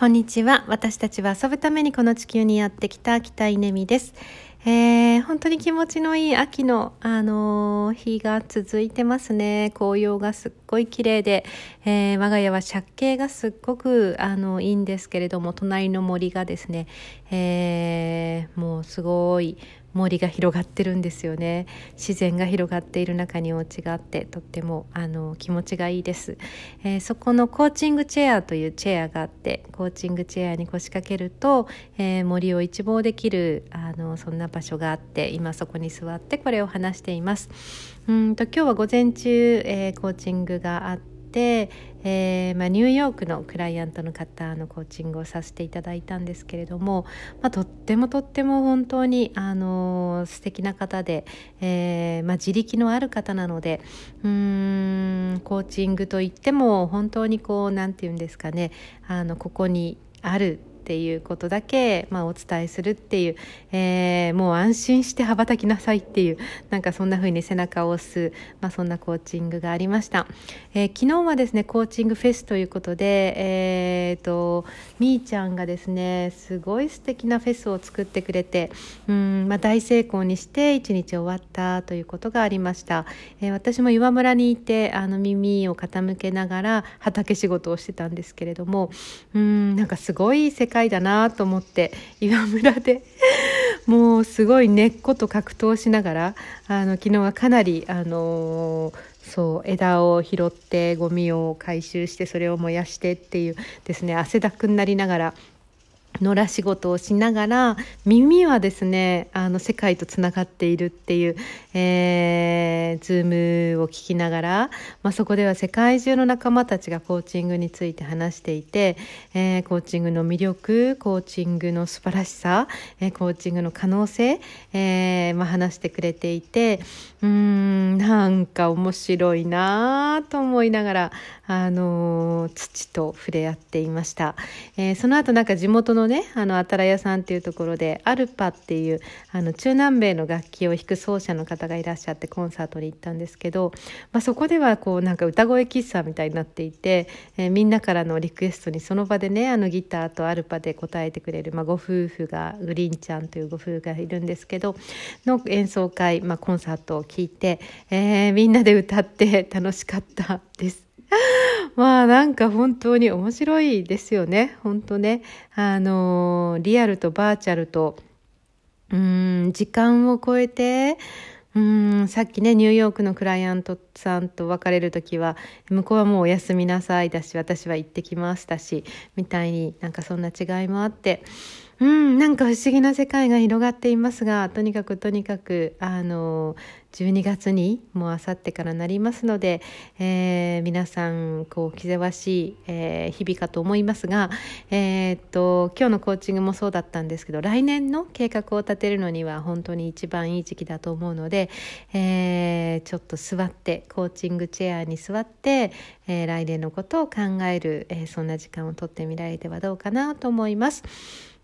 こんにちは。私たちは遊ぶためにこの地球にやってきた北稲美です。えー、本当に気持ちのいい秋の、あのー、日が続いてますね。紅葉がすっごい綺麗で、えー、我が家は借景がすっごく、あの、いいんですけれども、隣の森がですね、えー、もうすごい、森が広がってるんですよね自然が広がっている中にお家があってとってもあの気持ちがいいです、えー、そこのコーチングチェアというチェアがあってコーチングチェアに腰掛けると、えー、森を一望できるあのそんな場所があって今そこに座ってこれを話しています。うんと今日は午前中、えー、コーチングがあって、えー、まあ、ニューヨークのクライアントの方のコーチングをさせていただいたんですけれども、まあ、とってもとっても本当に、あのー、素敵な方で、えー、まあ、自力のある方なのでうーんコーチングといっても本当にこう何て言うんですかねあのここにあるっていうことだけ、まあ、お伝えするっていう、えー、もう安心して羽ばたきなさいっていうなんかそんな風に背中を押す、まあ、そんなコーチングがありました、えー、昨日はですねコーチングフェスということで、えーと、みーちゃんがですねすごい素敵なフェスを作ってくれてうん、まあ、大成功にして一日終わったということがありました、えー、私も岩村にいてあの耳を傾けながら畑仕事をしてたんですけれどもうんなんかすごい世界だなと思って岩村でもうすごい根っこと格闘しながらあの昨日はかなりあのー、そう枝を拾ってゴミを回収してそれを燃やしてっていうですね汗だくになりながら野良仕事をしながら耳はですねあの世界とつながっているっていう、えー、ズームを聞きながら、まあ、そこでは世界中の仲間たちがコーチングについて話していて、えー、コーチングの魅力コーチングの素晴らしさ、えー、コーチングの可能性、えーまあ、話してくれていてうんなんか面白いなと思いながら、あの土と触れ合っていました、えー、その後なんか地元のねあのあたら屋さんっていうところでアルパっていうあの中南米の楽器を弾く奏者の方がいらっしゃってコンサートに行ったんですけど、まあ、そこではこうなんか歌声喫茶みたいになっていて、えー、みんなからのリクエストにその場でねあのギターとアルパで答えてくれる、まあ、ご夫婦がグリンちゃんというご夫婦がいるんですけどの演奏会、まあ、コンサートを聞いて、えー、みんなで歌って楽しかったです。まあなんか本当に面白いですよね。本当ね。あの、リアルとバーチャルと、うん、時間を超えて、うんさっきねニューヨークのクライアントさんと別れる時は向こうはもうお休みなさいだし私は行ってきますだしみたいになんかそんな違いもあってうんなんか不思議な世界が広がっていますがとにかくとにかくあの12月にもうあさってからなりますので、えー、皆さんこう気ぜわしい、えー、日々かと思いますが、えー、っと今日のコーチングもそうだったんですけど来年の計画を立てるのには本当に一番いい時期だと思うので、えー、ちょっと座ってコーチングチェアに座って、えー、来年のことを考える、えー、そんな時間をとってみられてはどうかなと思います。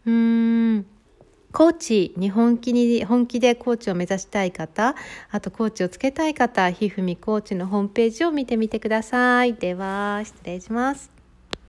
うーんコーチに本気に本気でコーチを目指したい方あとコーチをつけたい方ひふみコーチのホームページを見てみてください。では失礼します。